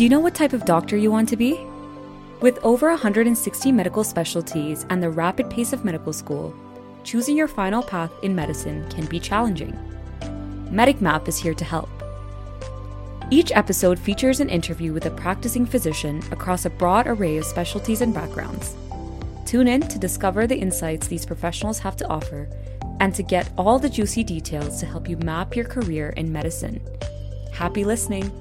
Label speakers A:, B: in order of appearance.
A: Do you know what type of doctor you want to be? With over 160 medical specialties and the rapid pace of medical school, choosing your final path in medicine can be challenging. MedicMap is here to help. Each episode features an interview with a practicing physician across a broad array of specialties and backgrounds. Tune in to discover the insights these professionals have to offer and to get all the juicy details to help you map your career in medicine. Happy listening!